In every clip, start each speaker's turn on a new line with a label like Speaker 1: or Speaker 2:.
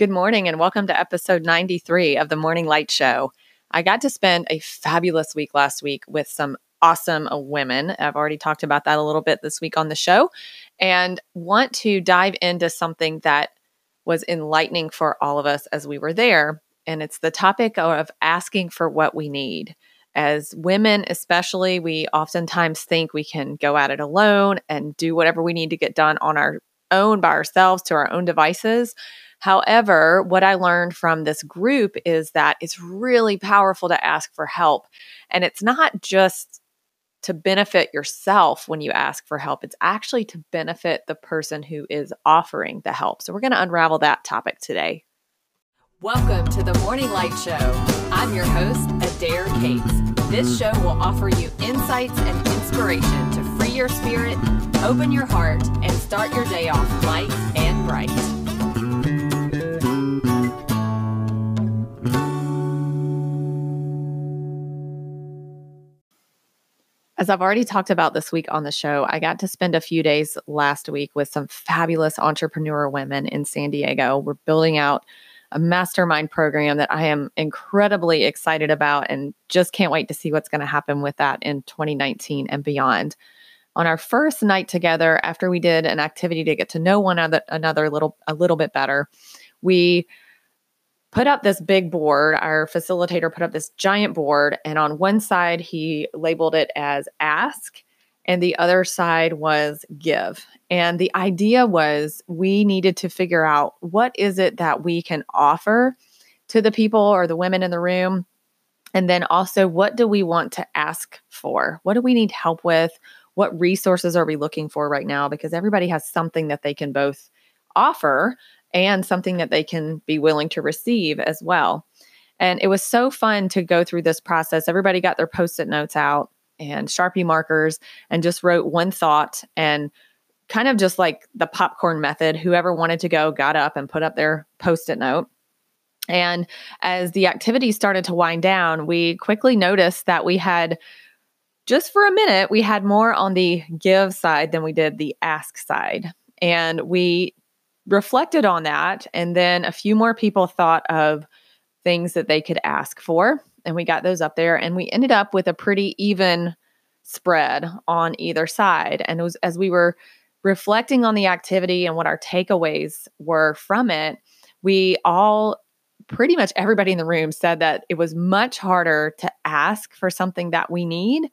Speaker 1: Good morning and welcome to episode 93 of the Morning Light Show. I got to spend a fabulous week last week with some awesome women. I've already talked about that a little bit this week on the show and want to dive into something that was enlightening for all of us as we were there. And it's the topic of asking for what we need. As women, especially, we oftentimes think we can go at it alone and do whatever we need to get done on our own by ourselves to our own devices. However, what I learned from this group is that it's really powerful to ask for help. And it's not just to benefit yourself when you ask for help, it's actually to benefit the person who is offering the help. So, we're going to unravel that topic today.
Speaker 2: Welcome to the Morning Light Show. I'm your host, Adair Cates. This show will offer you insights and inspiration to free your spirit, open your heart, and start your day off light and bright.
Speaker 1: As I've already talked about this week on the show, I got to spend a few days last week with some fabulous entrepreneur women in San Diego. We're building out a mastermind program that I am incredibly excited about and just can't wait to see what's going to happen with that in 2019 and beyond. On our first night together, after we did an activity to get to know one another, another little a little bit better, we put up this big board. Our facilitator put up this giant board, and on one side, he labeled it as ask, and the other side was give. And the idea was we needed to figure out what is it that we can offer to the people or the women in the room. And then also, what do we want to ask for? What do we need help with? What resources are we looking for right now? Because everybody has something that they can both offer and something that they can be willing to receive as well. And it was so fun to go through this process. Everybody got their post it notes out and Sharpie markers and just wrote one thought and kind of just like the popcorn method. Whoever wanted to go got up and put up their post it note. And as the activity started to wind down, we quickly noticed that we had just for a minute, we had more on the give side than we did the ask side. And we reflected on that. And then a few more people thought of things that they could ask for. And we got those up there. And we ended up with a pretty even spread on either side. And it was as we were reflecting on the activity and what our takeaways were from it, we all pretty much everybody in the room said that it was much harder to ask for something that we need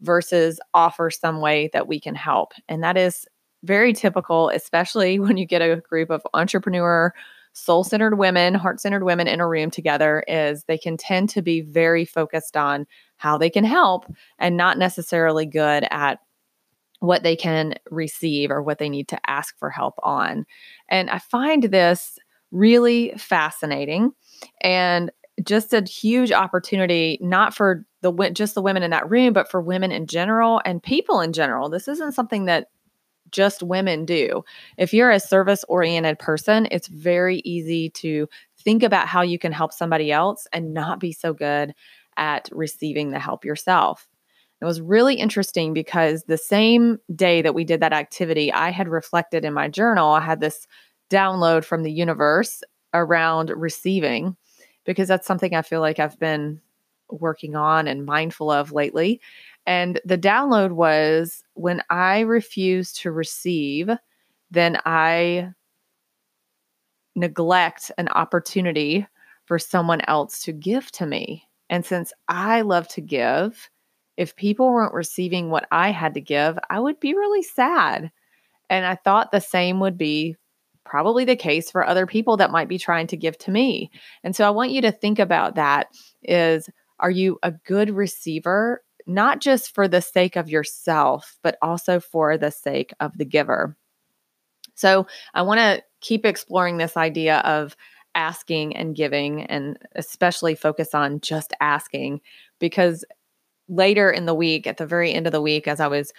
Speaker 1: versus offer some way that we can help. And that is very typical, especially when you get a group of entrepreneur, soul centered women, heart centered women in a room together, is they can tend to be very focused on how they can help and not necessarily good at what they can receive or what they need to ask for help on. And I find this really fascinating and just a huge opportunity not for the just the women in that room but for women in general and people in general. This isn't something that just women do. If you're a service oriented person, it's very easy to think about how you can help somebody else and not be so good at receiving the help yourself. It was really interesting because the same day that we did that activity, I had reflected in my journal. I had this download from the universe around receiving because that's something I feel like I've been working on and mindful of lately. And the download was when I refuse to receive, then I neglect an opportunity for someone else to give to me. And since I love to give, if people weren't receiving what I had to give, I would be really sad. And I thought the same would be probably the case for other people that might be trying to give to me. And so I want you to think about that is are you a good receiver not just for the sake of yourself, but also for the sake of the giver. So I want to keep exploring this idea of asking and giving, and especially focus on just asking, because later in the week, at the very end of the week, as I was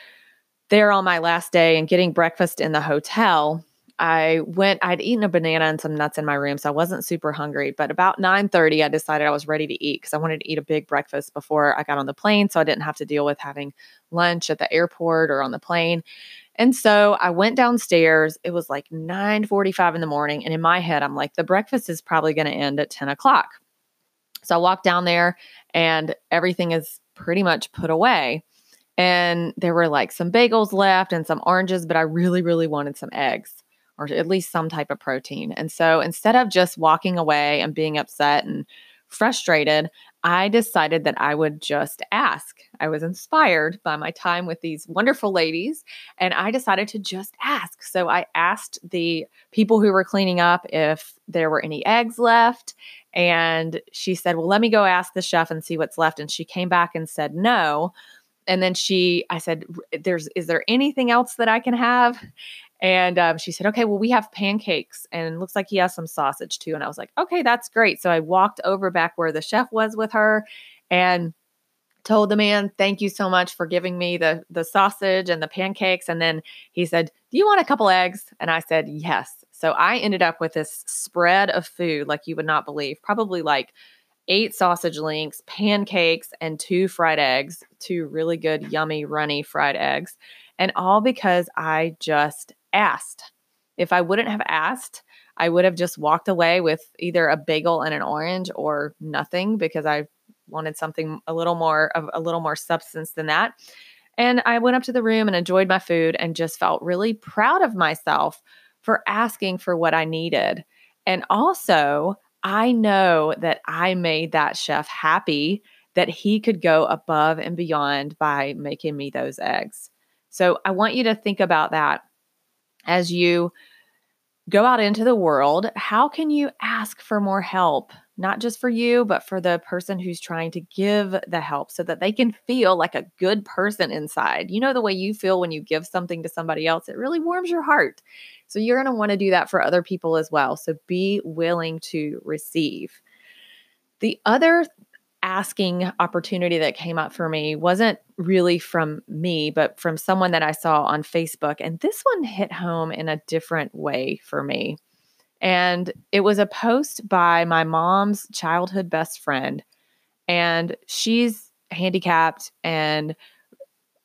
Speaker 1: there on my last day and getting breakfast in the hotel, I went, I'd eaten a banana and some nuts in my room, so I wasn't super hungry. But about 9:30, I decided I was ready to eat because I wanted to eat a big breakfast before I got on the plane. So I didn't have to deal with having lunch at the airport or on the plane. And so I went downstairs. It was like 9:45 in the morning. And in my head, I'm like, the breakfast is probably going to end at 10 o'clock. So I walked down there and everything is pretty much put away. And there were like some bagels left and some oranges, but I really, really wanted some eggs or at least some type of protein. And so instead of just walking away and being upset and frustrated, I decided that I would just ask. I was inspired by my time with these wonderful ladies, and I decided to just ask. So I asked the people who were cleaning up if there were any eggs left. And she said, Well, let me go ask the chef and see what's left. And she came back and said, No. And then she, I said, There's, is there anything else that I can have? And um, she said, okay, well, we have pancakes and looks like he has some sausage too. And I was like, okay, that's great. So I walked over back where the chef was with her and told the man, thank you so much for giving me the, the sausage and the pancakes. And then he said, do you want a couple eggs? And I said, yes. So I ended up with this spread of food like you would not believe, probably like eight sausage links, pancakes, and two fried eggs, two really good, yummy, runny fried eggs. And all because I just asked. If I wouldn't have asked, I would have just walked away with either a bagel and an orange or nothing because I wanted something a little more of a little more substance than that. And I went up to the room and enjoyed my food and just felt really proud of myself for asking for what I needed. And also, I know that I made that chef happy that he could go above and beyond by making me those eggs. So I want you to think about that as you go out into the world, how can you ask for more help? Not just for you, but for the person who's trying to give the help so that they can feel like a good person inside. You know, the way you feel when you give something to somebody else, it really warms your heart. So you're going to want to do that for other people as well. So be willing to receive. The other asking opportunity that came up for me wasn't really from me, but from someone that I saw on Facebook. And this one hit home in a different way for me. And it was a post by my mom's childhood best friend. And she's handicapped. And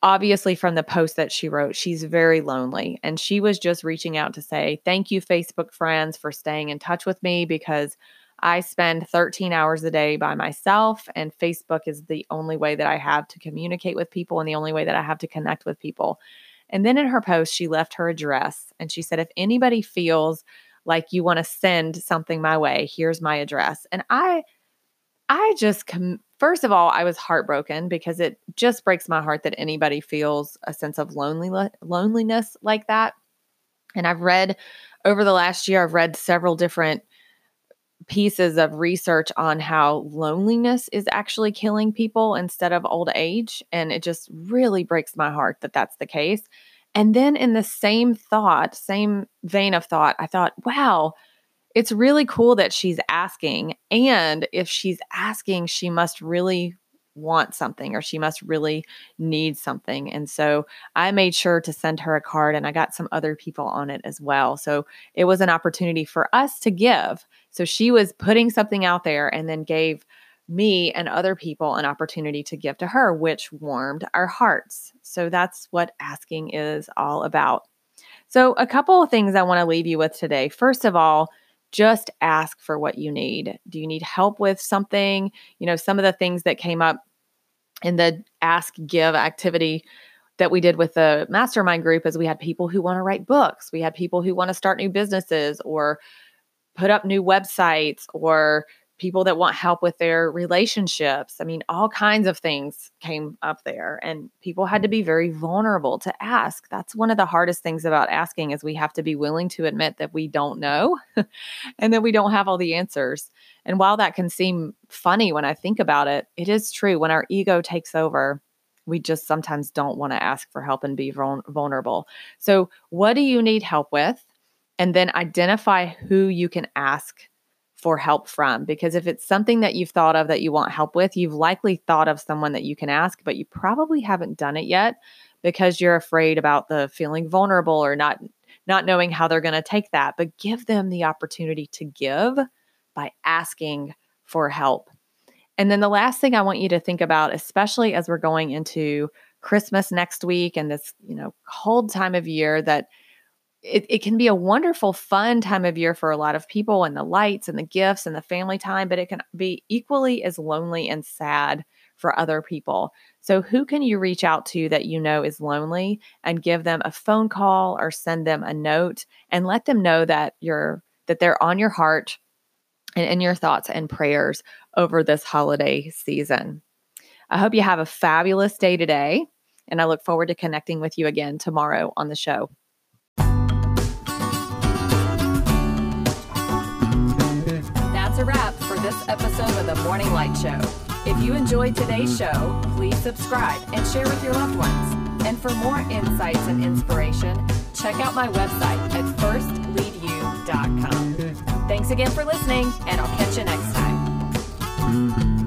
Speaker 1: obviously, from the post that she wrote, she's very lonely. And she was just reaching out to say, Thank you, Facebook friends, for staying in touch with me because I spend 13 hours a day by myself, and Facebook is the only way that I have to communicate with people and the only way that I have to connect with people. And then in her post, she left her address and she said, If anybody feels like you want to send something my way, here's my address. And I, I just, com- first of all, I was heartbroken because it just breaks my heart that anybody feels a sense of lonely, loneliness like that. And I've read over the last year, I've read several different pieces of research on how loneliness is actually killing people instead of old age. And it just really breaks my heart that that's the case. And then, in the same thought, same vein of thought, I thought, wow, it's really cool that she's asking. And if she's asking, she must really want something or she must really need something. And so I made sure to send her a card and I got some other people on it as well. So it was an opportunity for us to give. So she was putting something out there and then gave me and other people an opportunity to give to her, which warmed our hearts. So that's what asking is all about. So, a couple of things I want to leave you with today. First of all, just ask for what you need. Do you need help with something? You know, some of the things that came up in the ask give activity that we did with the mastermind group is we had people who want to write books we had people who want to start new businesses or put up new websites or people that want help with their relationships. I mean, all kinds of things came up there and people had to be very vulnerable to ask. That's one of the hardest things about asking is we have to be willing to admit that we don't know and that we don't have all the answers. And while that can seem funny when I think about it, it is true when our ego takes over. We just sometimes don't want to ask for help and be vulnerable. So, what do you need help with? And then identify who you can ask for help from because if it's something that you've thought of that you want help with, you've likely thought of someone that you can ask, but you probably haven't done it yet because you're afraid about the feeling vulnerable or not not knowing how they're going to take that. But give them the opportunity to give by asking for help. And then the last thing I want you to think about, especially as we're going into Christmas next week and this, you know, cold time of year that it, it can be a wonderful, fun time of year for a lot of people and the lights and the gifts and the family time, but it can be equally as lonely and sad for other people. So, who can you reach out to that you know is lonely and give them a phone call or send them a note and let them know that you're that they're on your heart and in your thoughts and prayers over this holiday season. I hope you have a fabulous day today, and I look forward to connecting with you again tomorrow on the show.
Speaker 2: This episode of the Morning Light Show. If you enjoyed today's show, please subscribe and share with your loved ones. And for more insights and inspiration, check out my website at firstleadyou.com. Thanks again for listening, and I'll catch you next time.